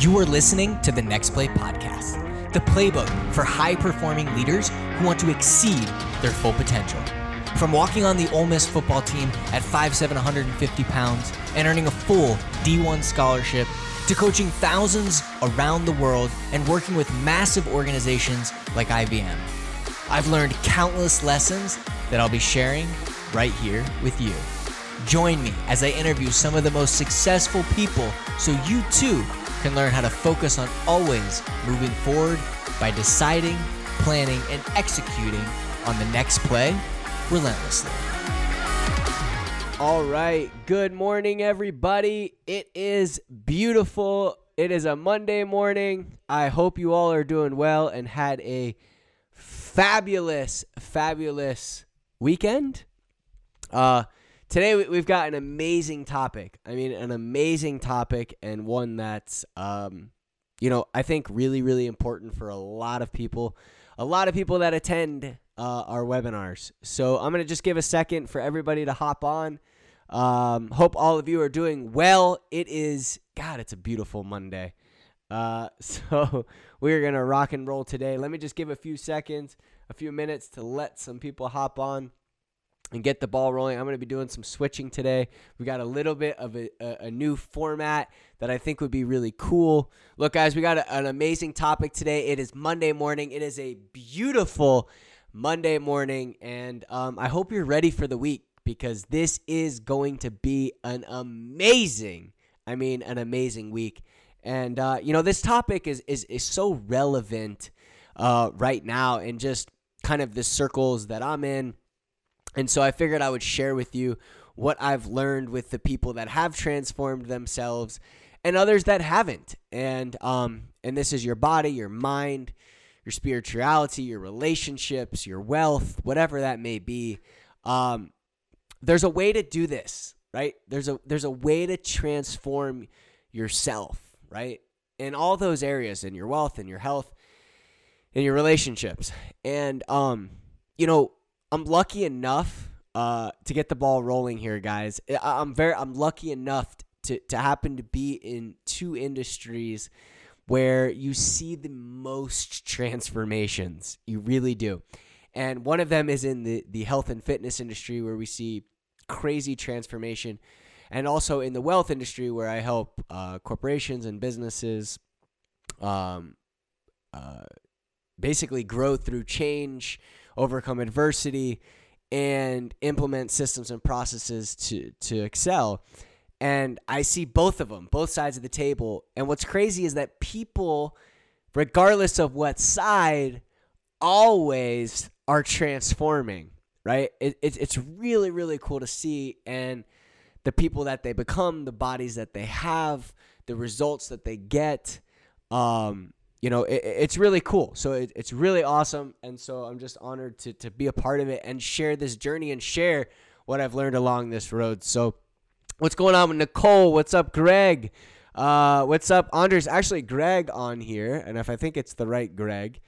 You are listening to the Next Play podcast, the playbook for high performing leaders who want to exceed their full potential. From walking on the Ole Miss football team at 5'7, 150 pounds and earning a full D1 scholarship, to coaching thousands around the world and working with massive organizations like IBM. I've learned countless lessons that I'll be sharing right here with you. Join me as I interview some of the most successful people so you too can learn how to focus on always moving forward by deciding, planning, and executing on the next play relentlessly. All right. Good morning, everybody. It is beautiful. It is a Monday morning. I hope you all are doing well and had a fabulous, fabulous weekend. Uh, today we- we've got an amazing topic. I mean, an amazing topic and one that's, um, you know, I think really, really important for a lot of people. A lot of people that attend uh, our webinars. So I'm gonna just give a second for everybody to hop on. Um, hope all of you are doing well. It is God. It's a beautiful Monday. Uh, so we're gonna rock and roll today. Let me just give a few seconds, a few minutes to let some people hop on and get the ball rolling. I'm going to be doing some switching today. We got a little bit of a, a, a new format that I think would be really cool. Look, guys, we got a, an amazing topic today. It is Monday morning. It is a beautiful Monday morning, and um, I hope you're ready for the week because this is going to be an amazing, I mean, an amazing week. And uh, you know, this topic is is is so relevant uh, right now, and just kind of the circles that I'm in. And so I figured I would share with you what I've learned with the people that have transformed themselves and others that haven't. And um and this is your body, your mind, your spirituality, your relationships, your wealth, whatever that may be. Um there's a way to do this, right? There's a there's a way to transform yourself, right? In all those areas in your wealth and your health in your relationships. And um you know, I'm lucky enough uh, to get the ball rolling here, guys. I- I'm very I'm lucky enough to to happen to be in two industries where you see the most transformations. You really do. And one of them is in the the health and fitness industry where we see crazy transformation and also in the wealth industry where I help uh, corporations and businesses um, uh, basically grow through change overcome adversity, and implement systems and processes to to excel. And I see both of them, both sides of the table. And what's crazy is that people, regardless of what side, always are transforming. Right? It, it, it's really really cool to see, and the people that they become, the bodies that they have, the results that they get. Um, you know, it, it's really cool. So it, it's really awesome. And so I'm just honored to, to be a part of it and share this journey and share what I've learned along this road. So, what's going on with Nicole? What's up, Greg? Uh, what's up, Andres? Actually, Greg on here, and if I think it's the right Greg,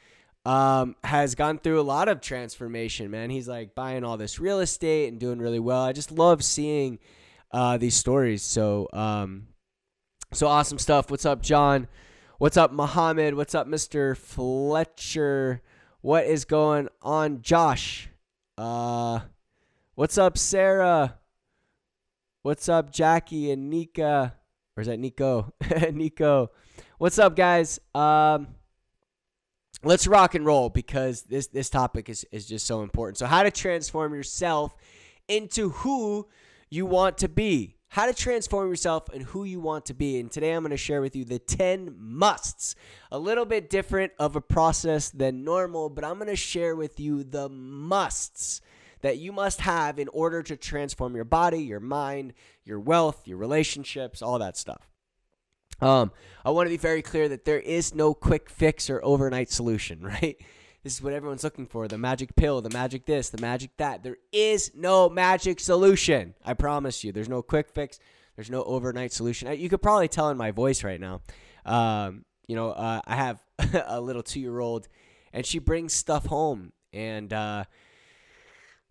um, has gone through a lot of transformation, man. He's like buying all this real estate and doing really well. I just love seeing uh, these stories. So, um, so awesome stuff. What's up, John? What's up, Muhammad? What's up, Mr. Fletcher? What is going on, Josh? Uh, what's up, Sarah? What's up, Jackie and Nika? Or is that Nico? Nico. What's up, guys? Um, let's rock and roll because this this topic is is just so important. So, how to transform yourself into who you want to be how to transform yourself and who you want to be. And today I'm going to share with you the 10 musts. A little bit different of a process than normal, but I'm going to share with you the musts that you must have in order to transform your body, your mind, your wealth, your relationships, all that stuff. Um, I want to be very clear that there is no quick fix or overnight solution, right? This is what everyone's looking for the magic pill, the magic this, the magic that. There is no magic solution. I promise you. There's no quick fix. There's no overnight solution. You could probably tell in my voice right now. Um, you know, uh, I have a little two year old, and she brings stuff home, and uh,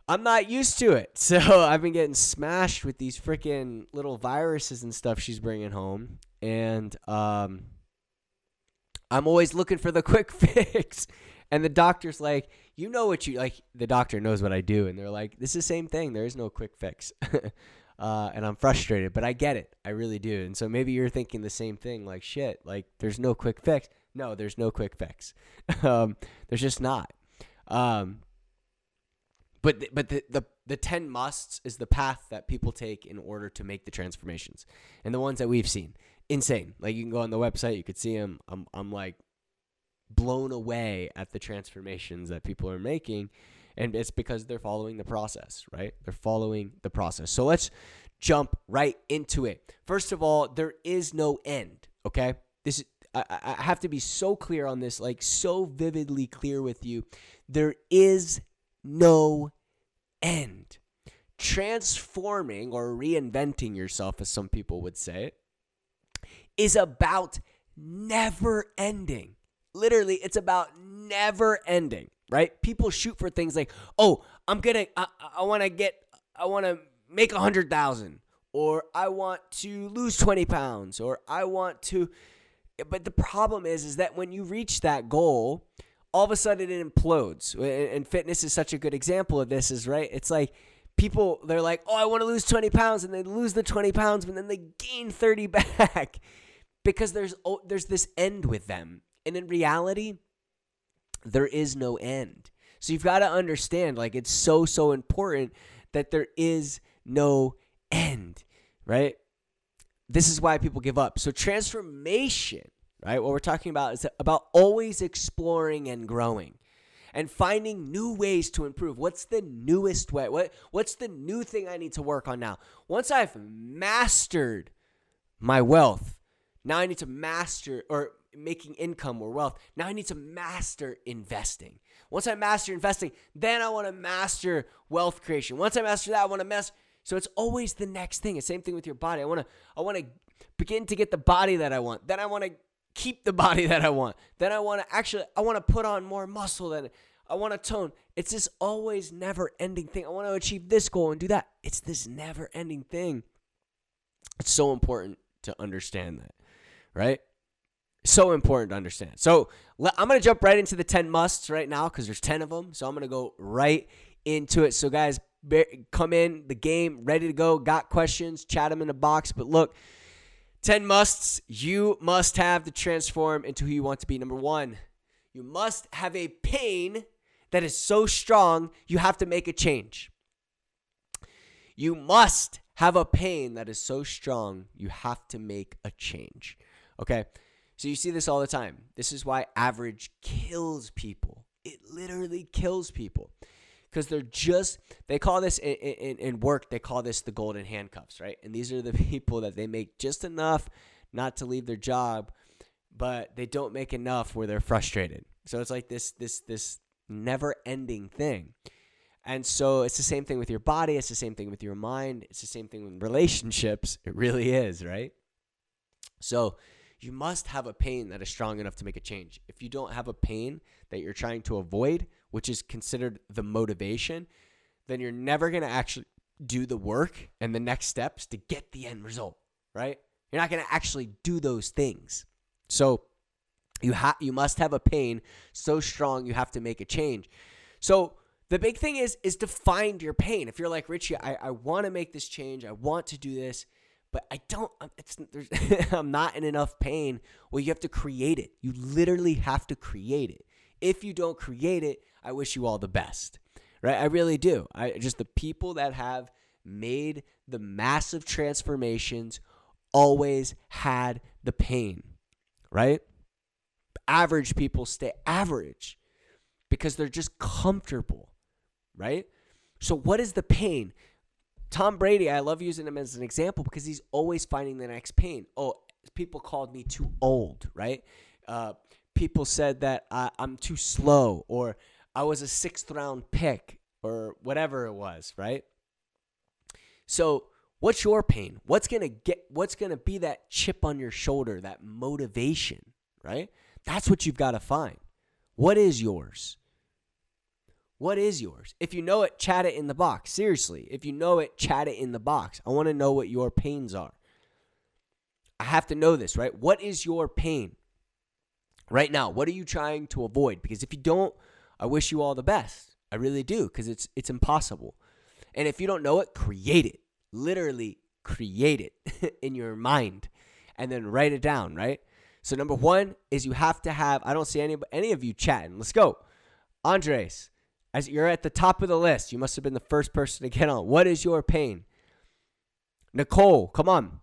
I'm not used to it. So I've been getting smashed with these freaking little viruses and stuff she's bringing home, and um, I'm always looking for the quick fix. And the doctor's like, you know what you like. The doctor knows what I do, and they're like, this is the same thing. There is no quick fix. uh, and I'm frustrated, but I get it. I really do. And so maybe you're thinking the same thing, like shit. Like there's no quick fix. No, there's no quick fix. um, there's just not. Um, but th- but the, the the 10 musts is the path that people take in order to make the transformations and the ones that we've seen insane like you can go on the website you could see them i'm, I'm like blown away at the transformations that people are making and it's because they're following the process right? They're following the process. So let's jump right into it. First of all there is no end okay? This I, I have to be so clear on this like so vividly clear with you. There is no end. Transforming or reinventing yourself, as some people would say, it is about never ending. Literally, it's about never ending, right? People shoot for things like, oh, I'm gonna, I, I wanna get, I wanna make a hundred thousand, or I want to lose 20 pounds, or I want to, but the problem is, is that when you reach that goal, all of a sudden it implodes. And fitness is such a good example of this, is right? It's like people, they're like, oh, I want to lose 20 pounds. And they lose the 20 pounds, but then they gain 30 back because there's, oh, there's this end with them. And in reality, there is no end. So you've got to understand, like, it's so, so important that there is no end, right? This is why people give up. So transformation right? What we're talking about is about always exploring and growing and finding new ways to improve. What's the newest way? What what's the new thing I need to work on now? Once I've mastered my wealth, now I need to master or making income or wealth. Now I need to master investing. Once I master investing, then I want to master wealth creation. Once I master that, I want to master so it's always the next thing. The same thing with your body. I want to I want to begin to get the body that I want. Then I want to keep the body that I want. Then I want to actually I want to put on more muscle than I want to tone. It's this always never ending thing. I want to achieve this goal and do that. It's this never ending thing. It's so important to understand that, right? So important to understand. So I'm going to jump right into the 10 musts right now because there's 10 of them. So I'm going to go right into it. So, guys, come in the game ready to go. Got questions, chat them in the box. But look, 10 musts. You must have to transform into who you want to be. Number one, you must have a pain that is so strong you have to make a change. You must have a pain that is so strong you have to make a change. Okay? So you see this all the time. This is why average kills people. It literally kills people. Because they're just they call this in, in, in, work they call this the golden handcuffs right? And these are the people that they make just enough not to leave their job but they don't make enough where they're frustrated. So it's like this this this never ending thing. And so it's the same thing with your body. It's the same thing with your mind. It's the same thing with relationships. It really is right? So you must have a pain that is strong enough to make a change if you don't have a pain that you're trying to avoid which is considered the motivation, then you're never going to actually do the work and the next steps to get the end result, right? You're not going to actually do those things. So you have you must have a pain so strong you have to make a change. So the big thing is is to find your pain. If you're like Richie, I, I want to make this change, I want to do this, but I don't. It's I'm not in enough pain. Well, you have to create it. You literally have to create it. If you don't create it, I wish you all the best. Right? I really do. I just the people that have made the massive transformations always had the pain. Right? Average people stay average because they're just comfortable. Right? So what is the pain? Tom Brady, I love using him as an example because he's always finding the next pain. Oh, people called me too old, right? Uh, people said that I, I'm too slow or I was a sixth round pick or whatever it was, right? So, what's your pain? What's going to get what's going to be that chip on your shoulder, that motivation, right? That's what you've got to find. What is yours? What is yours? If you know it, chat it in the box. Seriously, if you know it, chat it in the box. I want to know what your pains are. I have to know this, right? What is your pain? right now? What are you trying to avoid? Because if you don't, I wish you all the best. I really do because it's it's impossible. And if you don't know it, create it. Literally create it in your mind and then write it down, right? So number 1 is you have to have I don't see any any of you chatting. Let's go. Andres, as you're at the top of the list, you must have been the first person to get on. What is your pain? Nicole, come on.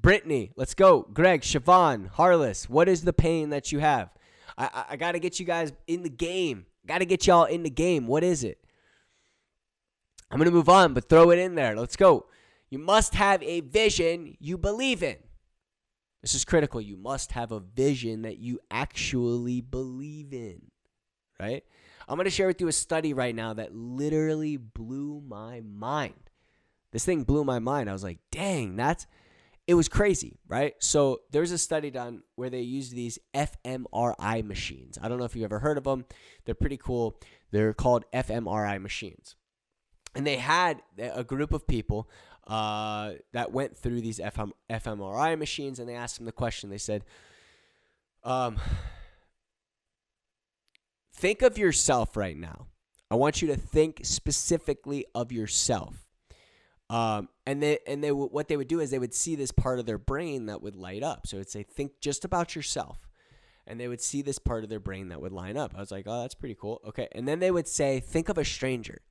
Brittany, let's go. Greg, Siobhan, Harless, what is the pain that you have? I, I, I got to get you guys in the game. Got to get y'all in the game. What is it? I'm going to move on, but throw it in there. Let's go. You must have a vision you believe in. This is critical. You must have a vision that you actually believe in, right? I'm going to share with you a study right now that literally blew my mind. This thing blew my mind. I was like, dang, that's it was crazy, right? So there's a study done where they use these fMRI machines. I don't know if you've ever heard of them. They're pretty cool. They're called fMRI machines. And they had a group of people uh, that went through these FM, fMRI machines and they asked them the question. They said, um, Think of yourself right now. I want you to think specifically of yourself. Um, and they and they what they would do is they would see this part of their brain that would light up. So it'd say, think just about yourself, and they would see this part of their brain that would line up. I was like, oh, that's pretty cool. Okay, and then they would say, think of a stranger,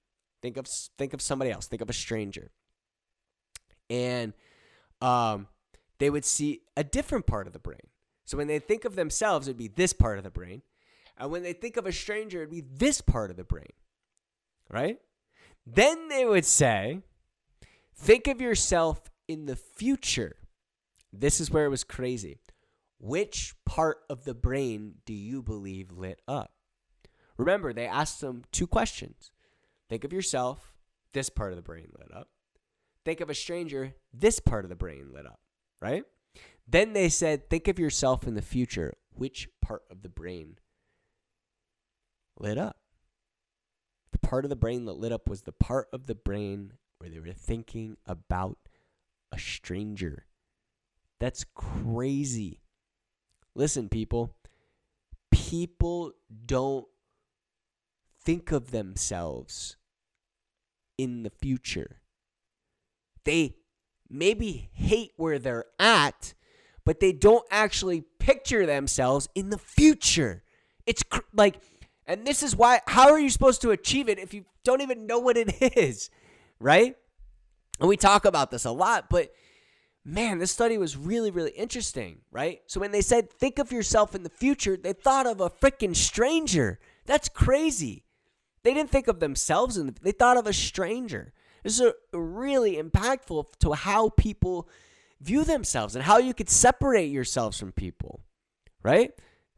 think of think of somebody else, think of a stranger, and um, they would see a different part of the brain. So when they think of themselves, it'd be this part of the brain, and when they think of a stranger, it'd be this part of the brain, right? Then they would say Think of yourself in the future. This is where it was crazy. Which part of the brain do you believe lit up? Remember, they asked them two questions. Think of yourself, this part of the brain lit up. Think of a stranger, this part of the brain lit up, right? Then they said, think of yourself in the future, which part of the brain lit up? The part of the brain that lit up was the part of the brain where they were thinking about a stranger. That's crazy. Listen, people, people don't think of themselves in the future. They maybe hate where they're at, but they don't actually picture themselves in the future. It's cr- like, and this is why, how are you supposed to achieve it if you don't even know what it is? right? And we talk about this a lot, but man, this study was really, really interesting, right? So when they said, think of yourself in the future, they thought of a freaking stranger. That's crazy. They didn't think of themselves, and they thought of a stranger. This is a, really impactful to how people view themselves and how you could separate yourselves from people, right?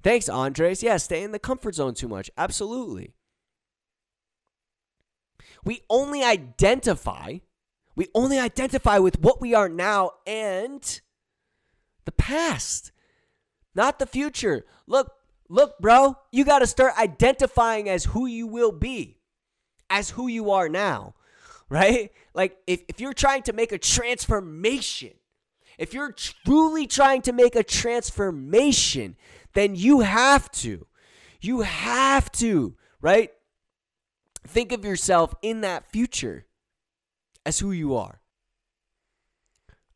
Thanks, Andres. Yeah, stay in the comfort zone too much. Absolutely. We only identify, we only identify with what we are now and the past, not the future. Look, look, bro, you got to start identifying as who you will be, as who you are now, right? Like, if, if you're trying to make a transformation, if you're truly trying to make a transformation, then you have to. You have to, right? Think of yourself in that future as who you are.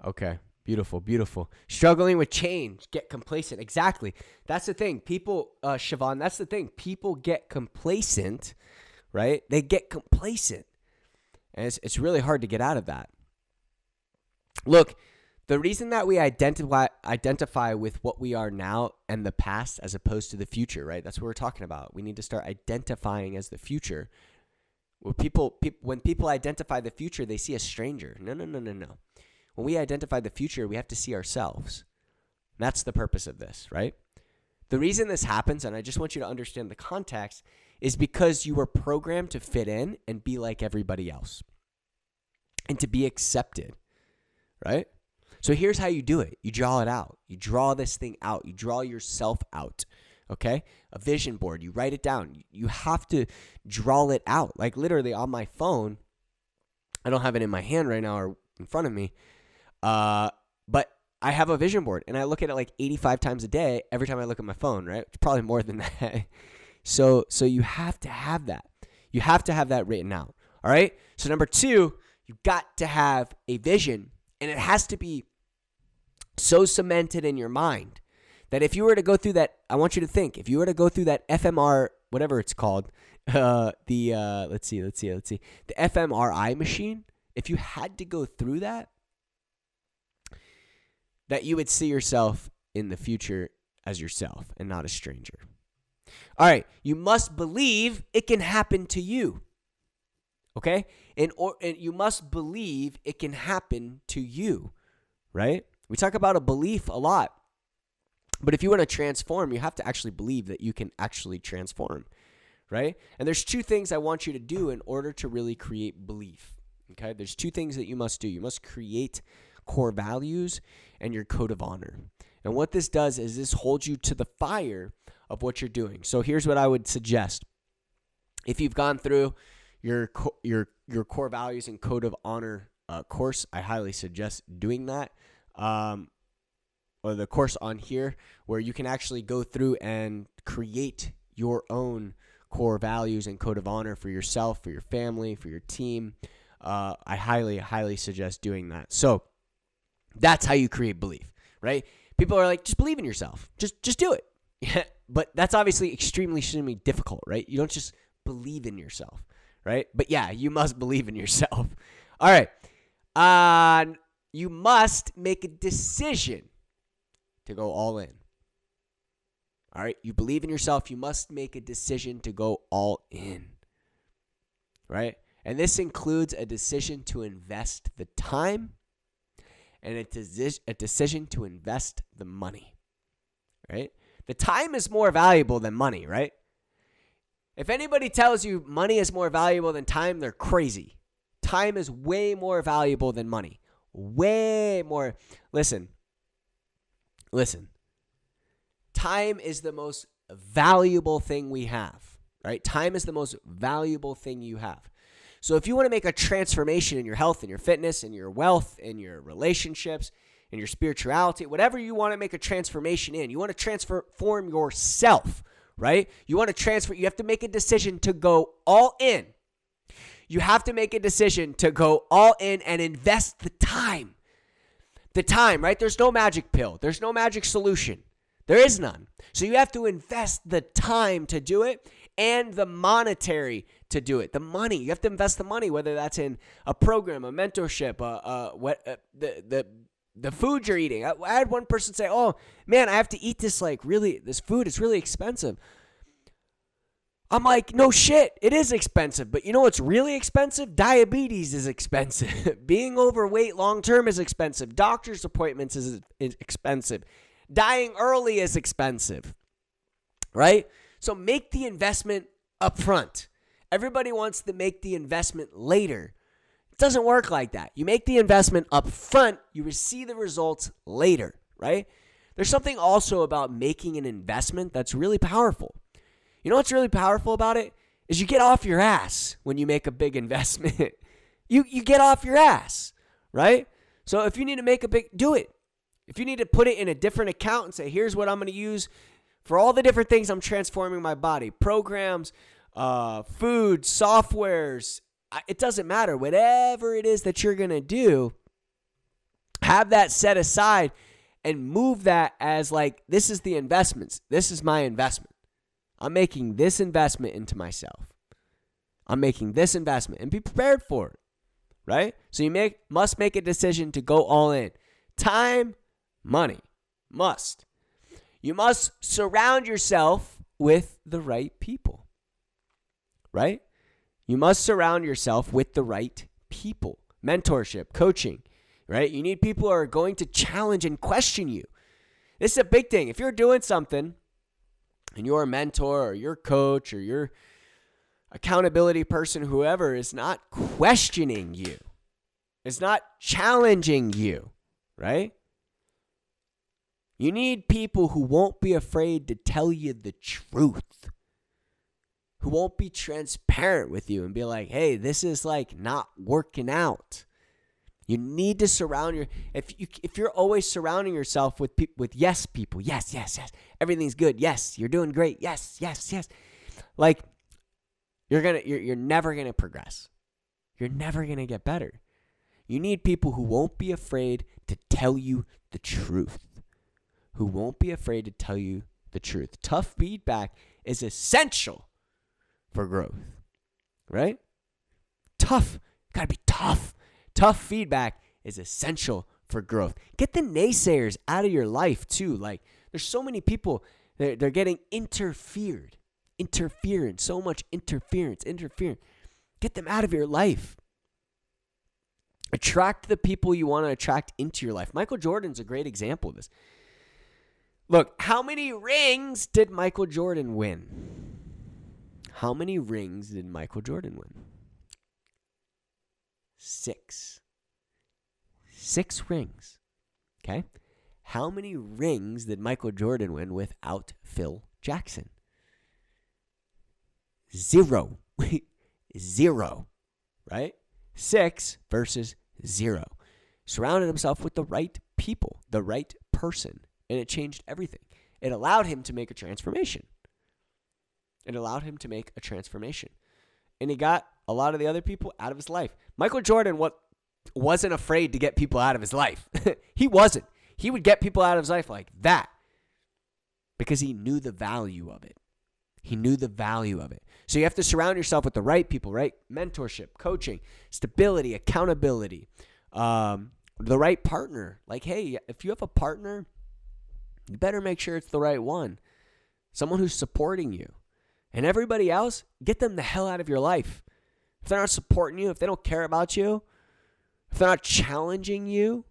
Okay. Beautiful, beautiful. Struggling with change, get complacent. Exactly. That's the thing. People, uh, Siobhan, that's the thing. People get complacent, right? They get complacent. And it's, it's really hard to get out of that. Look, the reason that we identify identify with what we are now and the past as opposed to the future, right? That's what we're talking about. We need to start identifying as the future when people, pe- when people identify the future, they see a stranger. No, no, no, no, no. When we identify the future, we have to see ourselves. That's the purpose of this, right? The reason this happens, and I just want you to understand the context, is because you were programmed to fit in and be like everybody else and to be accepted, right? So here's how you do it you draw it out. You draw this thing out, you draw yourself out okay? A vision board, you write it down. You have to draw it out. Like literally on my phone, I don't have it in my hand right now or in front of me. Uh, but I have a vision board and I look at it like 85 times a day every time I look at my phone, right? It's probably more than that. so so you have to have that. You have to have that written out. All right? So number 2, you've got to have a vision and it has to be so cemented in your mind that if you were to go through that, I want you to think, if you were to go through that FMR, whatever it's called, uh, the, uh, let's see, let's see, let's see, the fMRI machine, if you had to go through that, that you would see yourself in the future as yourself and not a stranger. All right, you must believe it can happen to you. Okay? And or and you must believe it can happen to you, right? We talk about a belief a lot. But if you want to transform, you have to actually believe that you can actually transform, right? And there's two things I want you to do in order to really create belief. Okay? There's two things that you must do. You must create core values and your code of honor. And what this does is this holds you to the fire of what you're doing. So here's what I would suggest. If you've gone through your your your core values and code of honor uh, course, I highly suggest doing that. Um, or the course on here where you can actually go through and create your own core values and code of honor for yourself, for your family, for your team. Uh, I highly, highly suggest doing that. So that's how you create belief, right? People are like, just believe in yourself. Just, just do it. Yeah, but that's obviously extremely, extremely difficult, right? You don't just believe in yourself, right? But yeah, you must believe in yourself. All right. Uh, you must make a decision to go all in. All right, you believe in yourself, you must make a decision to go all in. Right? And this includes a decision to invest the time and a, desi- a decision to invest the money. Right? The time is more valuable than money, right? If anybody tells you money is more valuable than time, they're crazy. Time is way more valuable than money. Way more. Listen, listen, time is the most valuable thing we have, right? Time is the most valuable thing you have. So if you want to make a transformation in your health and your fitness and your wealth and your relationships and your spirituality, whatever you want to make a transformation in, you want to transform yourself, right? You want to transfer, you have to make a decision to go all in. You have to make a decision to go all in and invest the time the time, right? There's no magic pill, there's no magic solution. There is none. So you have to invest the time to do it and the monetary to do it. The money, you have to invest the money, whether that's in a program, a mentorship, uh, uh, what uh, the the the food you're eating. I, I had one person say, "Oh man, I have to eat this like really this food. It's really expensive." I'm like, no shit, it is expensive. But you know what's really expensive? Diabetes is expensive. Being overweight long term is expensive. Doctor's appointments is, is expensive. Dying early is expensive. Right? So make the investment up front. Everybody wants to make the investment later. It doesn't work like that. You make the investment up front, you receive the results later, right? There's something also about making an investment that's really powerful. You know what's really powerful about it? Is you get off your ass when you make a big investment. you you get off your ass, right? So if you need to make a big do it. If you need to put it in a different account and say, here's what I'm going to use for all the different things I'm transforming my body, programs, uh, food, softwares, it doesn't matter. Whatever it is that you're going to do, have that set aside and move that as like, this is the investments. This is my investment. I'm making this investment into myself. I'm making this investment and be prepared for it. Right? So you make must make a decision to go all in. Time, money. Must. You must surround yourself with the right people. Right? You must surround yourself with the right people. Mentorship, coaching, right? You need people who are going to challenge and question you. This is a big thing. If you're doing something and your mentor or your coach or your accountability person, whoever, is not questioning you, is not challenging you, right? You need people who won't be afraid to tell you the truth, who won't be transparent with you and be like, hey, this is like not working out. You need to surround your if you if you're always surrounding yourself with people with yes people, yes, yes, yes. Everything's good. Yes, you're doing great. Yes, yes, yes. Like you're going to you're, you're never going to progress. You're never going to get better. You need people who won't be afraid to tell you the truth. Who won't be afraid to tell you the truth. Tough feedback is essential for growth. Right? Tough. Got to be tough Tough feedback is essential for growth. Get the naysayers out of your life too. Like there's so many people they're, they're getting interfered, interference, so much interference, interference. Get them out of your life. Attract the people you want to attract into your life. Michael Jordan's a great example of this. Look, how many rings did Michael Jordan win? How many rings did Michael Jordan win? Six. Six rings. Okay? How many rings did Michael Jordan win without Phil Jackson? Zero. zero. Right? Six versus zero. Surrounded himself with the right people, the right person, and it changed everything. It allowed him to make a transformation. It allowed him to make a transformation. And he got a lot of the other people out of his life. Michael Jordan what wasn't afraid to get people out of his life. he wasn't. He would get people out of his life like that because he knew the value of it. He knew the value of it. So you have to surround yourself with the right people, right? Mentorship, coaching, stability, accountability, um, the right partner. Like, hey, if you have a partner, you better make sure it's the right one. Someone who's supporting you. And everybody else, get them the hell out of your life if they're not supporting you, if they don't care about you, if they're not challenging you,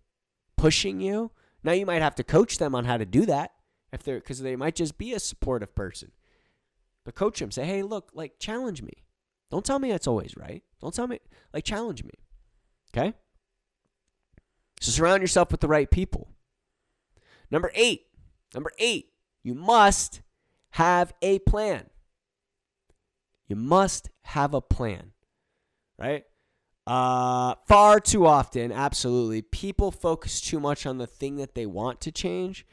pushing you, now you might have to coach them on how to do that. If they're because they might just be a supportive person. But coach them, say, hey, look, like challenge me. Don't tell me it's always right. Don't tell me like challenge me. Okay? So surround yourself with the right people. Number eight. Number eight, you must have a plan. You must have a plan right? Uh, far too often, absolutely, people focus too much on the thing that they want to change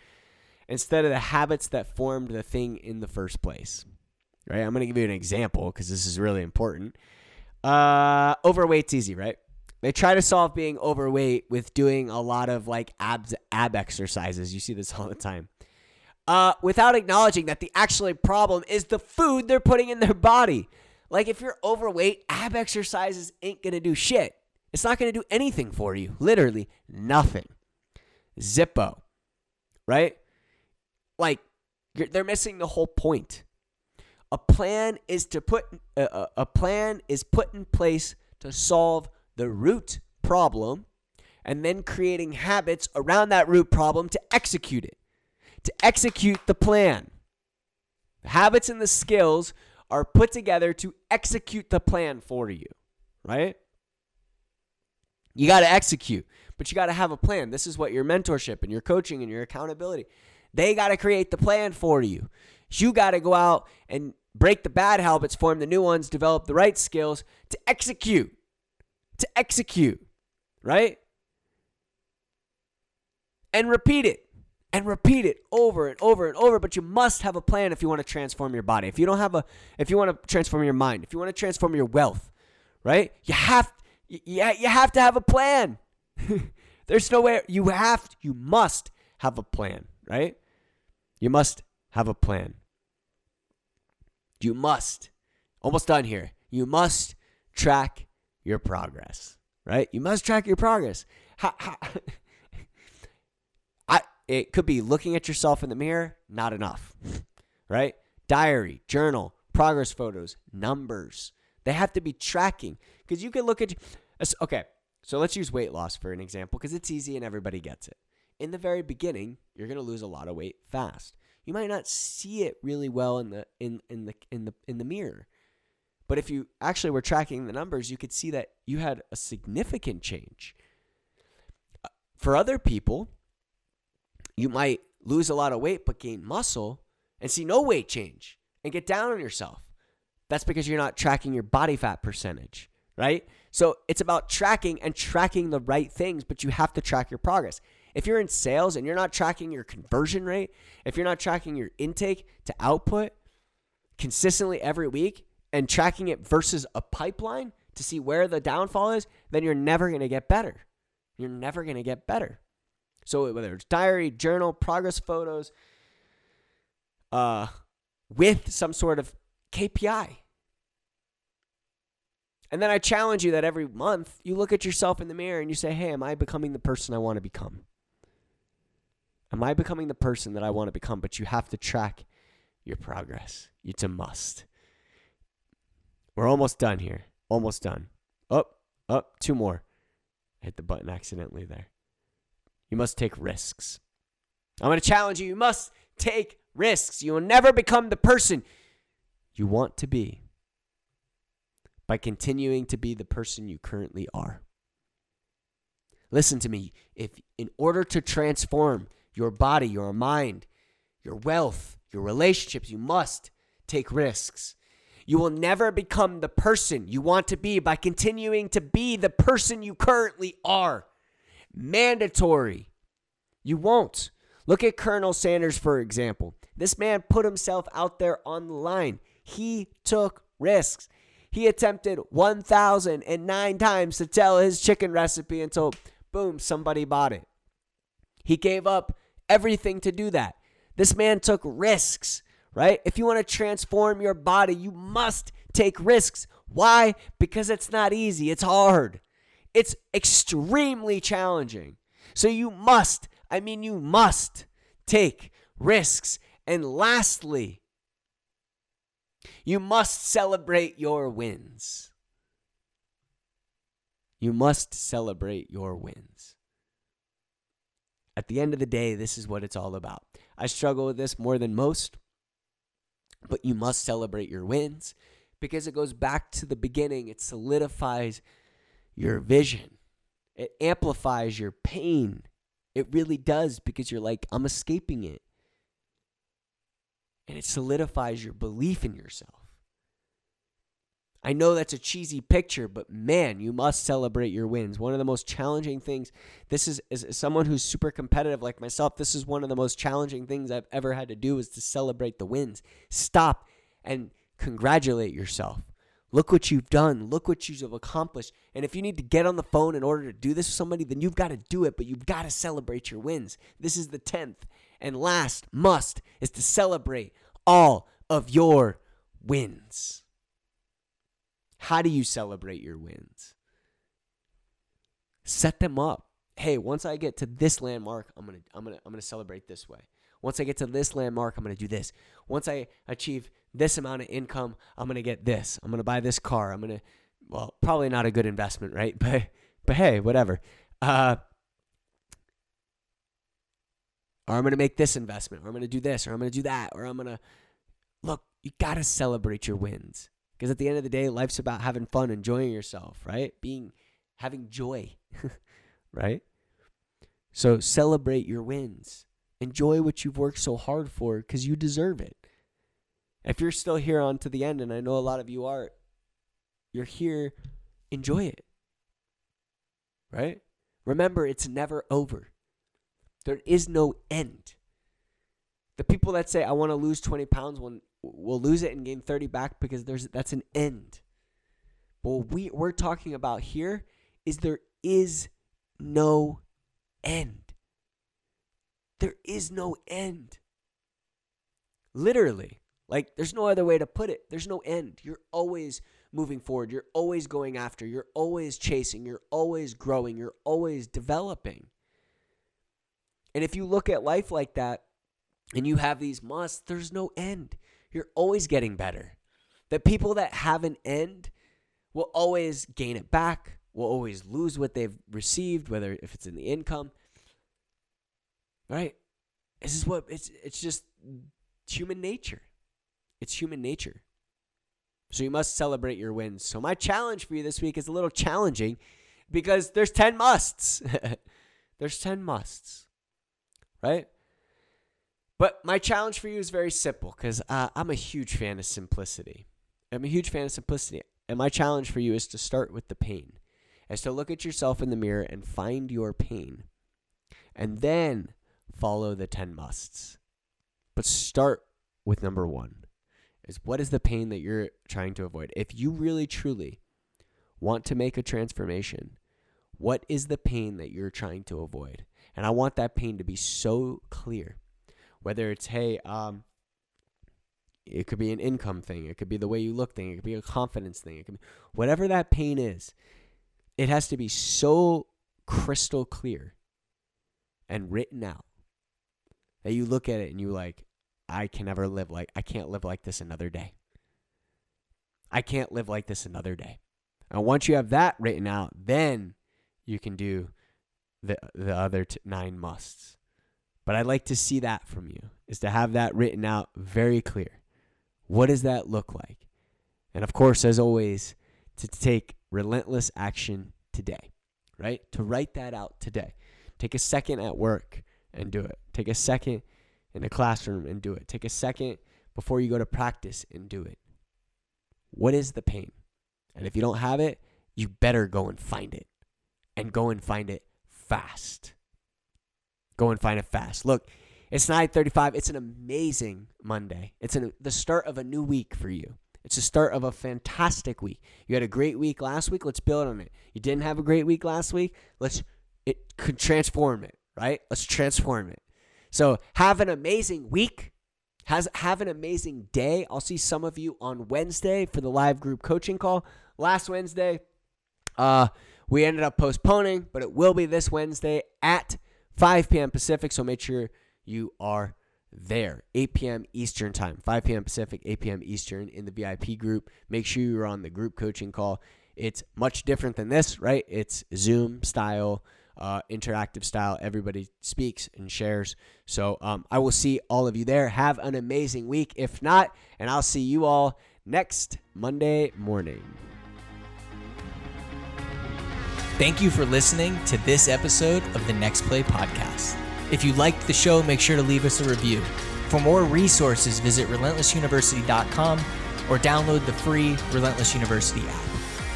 instead of the habits that formed the thing in the first place. Right? I'm going to give you an example because this is really important. Uh, overweight's easy, right? They try to solve being overweight with doing a lot of like abs ab exercises. You see this all the time. Uh, without acknowledging that the actual problem is the food they're putting in their body. Like if you're overweight, ab exercises ain't to do shit. It's not to do anything for you. Literally nothing. Zippo. Right? Like they're missing the whole point. A plan is to put a, a plan is put in place to solve the root problem and then creating habits around that root problem to execute it. To execute the plan. The habits and the skills are put together to execute the plan for you, right? You got to execute, but you got to have a plan. This is what your mentorship and your coaching and your accountability, they got to create the plan for you. You got to go out and break the bad habits, form the new ones, develop the right skills to execute. To execute, right? And repeat it and repeat it over and over and over but you must have a plan if you want to transform your body. If you don't have a if you want to transform your mind if you want to transform your wealth right? You have you, you have to have a plan. There's no way you have you must have a plan right? You must have a plan. You must almost done here. You must track your progress right? You must track your progress it could be looking at yourself in the mirror, not enough, right? Diary, journal, progress photos, numbers. They have to be tracking because you can look at. Okay, so let's use weight loss for an example because it's easy and everybody gets it. In the very beginning, you're going to lose a lot of weight fast. You might not see it really well in the in in the in the in the mirror. But if you actually were tracking the numbers, you could see that you had a significant change. Uh, for other people, you might lose a lot of weight but gain muscle and see no weight change and get down on yourself. That's because you're not tracking your body fat percentage, right? So it's about tracking and tracking the right things, but you have to track your progress. If you're in sales and you're not tracking your conversion rate, if you're not tracking your intake to output consistently every week and tracking it versus a pipeline to see where the downfall is, then you're never going to get better. You're never going to get better. So whether it's diary, journal, progress photos, uh, with some sort of KPI. And then I challenge you that every month you look at yourself in the mirror and you say, hey, am I becoming the person I want to become? Am I becoming the person that I want to become? But you have to track your progress. It's a must. We're almost done here. Almost done. Up, up, two more. Hit the button accidentally there. You must take risks. I'm going to challenge you. You must take risks. You will never become the person you want to be by continuing to be the person you currently are. Listen to me. If in order to transform your body, your mind, your wealth, your relationships, you must take risks. You will never become the person you want to be by continuing to be the person you currently are. Mandatory. You won't. Look at Colonel Sanders, for example. This man put himself out there on the line. He took risks. He attempted 1,009 times to tell his chicken recipe until, boom, somebody bought it. He gave up everything to do that. This man took risks, right? If you want to transform your body, you must take risks. Why? Because it's not easy, it's hard, it's extremely challenging. So you must, I mean, you must take risks. And lastly, you must celebrate your wins. You must celebrate your wins. At the end of the day, this is what it's all about. I struggle with this more than most, but you must celebrate your wins because it goes back to the beginning. It solidifies your vision, it amplifies your pain. It really does because you're like, I'm escaping it. And it solidifies your belief in yourself. I know that's a cheesy picture, but man, you must celebrate your wins. One of the most challenging things, this is as someone who's super competitive like myself, this is one of the most challenging things I've ever had to do is to celebrate the wins. Stop and congratulate yourself. Look what you've done. Look what you've accomplished. And if you need to get on the phone in order to do this with somebody, then you've got to do it, but you've got to celebrate your wins. This is the 10th. And last must is to celebrate all of your wins. How do you celebrate your wins? Set them up. Hey, once I get to this landmark, I'm going to I'm going to I'm going to celebrate this way. Once I get to this landmark, I'm going to do this. Once I achieve this amount of income, I'm going to get this. I'm going to buy this car. I'm going to well, probably not a good investment, right? But but hey, whatever. Uh or I'm going to make this investment, or I'm going to do this, or I'm going to do that, or I'm going to look, you got to celebrate your wins. Because at the end of the day, life's about having fun, enjoying yourself, right? Being having joy, right? So celebrate your wins. Enjoy what you've worked so hard for because you deserve it. If you're still here on to the end, and I know a lot of you are, you're here, enjoy it. Right? Remember, it's never over. There is no end. The people that say, I want to lose 20 pounds when will lose it and gain 30 back because there's that's an end. But what we, we're talking about here is there is no end. There is no end. Literally. Like, there's no other way to put it. There's no end. You're always moving forward. You're always going after. You're always chasing. You're always growing. You're always developing. And if you look at life like that and you have these musts, there's no end. You're always getting better. The people that have an end will always gain it back, will always lose what they've received, whether if it's in the income. Right? This is what it's it's just human nature. It's human nature. So you must celebrate your wins. So my challenge for you this week is a little challenging because there's 10 musts. there's 10 musts. Right? But my challenge for you is very simple because uh, I'm a huge fan of simplicity. I'm a huge fan of simplicity. And my challenge for you is to start with the pain, is to look at yourself in the mirror and find your pain, and then follow the 10 musts. But start with number one is what is the pain that you're trying to avoid? If you really truly want to make a transformation, what is the pain that you're trying to avoid? And I want that pain to be so clear. Whether it's, hey, um, it could be an income thing, it could be the way you look thing, it could be a confidence thing, it could be whatever that pain is, it has to be so crystal clear and written out that you look at it and you like, I can never live like I can't live like this another day. I can't live like this another day. And once you have that written out, then you can do the the other t- nine musts. But I'd like to see that from you is to have that written out very clear. What does that look like? And of course, as always, to take relentless action today, right? To write that out today. Take a second at work and do it. Take a second in the classroom and do it. Take a second before you go to practice and do it. What is the pain? And if you don't have it, you better go and find it. And go and find it fast. Go and find it fast. Look, it's 9:35. It's an amazing Monday. It's an, the start of a new week for you. It's the start of a fantastic week. You had a great week last week. Let's build on it. You didn't have a great week last week. Let's it could transform it, right? Let's transform it. So have an amazing week. Has have an amazing day. I'll see some of you on Wednesday for the live group coaching call. Last Wednesday, uh, we ended up postponing, but it will be this Wednesday at 5 p.m. Pacific. So make sure you are there. 8 p.m. Eastern time, 5 p.m. Pacific, 8 p.m. Eastern in the VIP group. Make sure you're on the group coaching call. It's much different than this, right? It's Zoom style uh, interactive style. Everybody speaks and shares. So um, I will see all of you there. Have an amazing week. If not, and I'll see you all next Monday morning. Thank you for listening to this episode of the Next Play podcast. If you liked the show, make sure to leave us a review. For more resources, visit relentlessuniversity.com or download the free Relentless University app.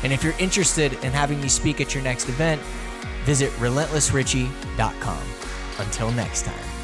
And if you're interested in having me speak at your next event, Visit relentlessrichie.com. Until next time.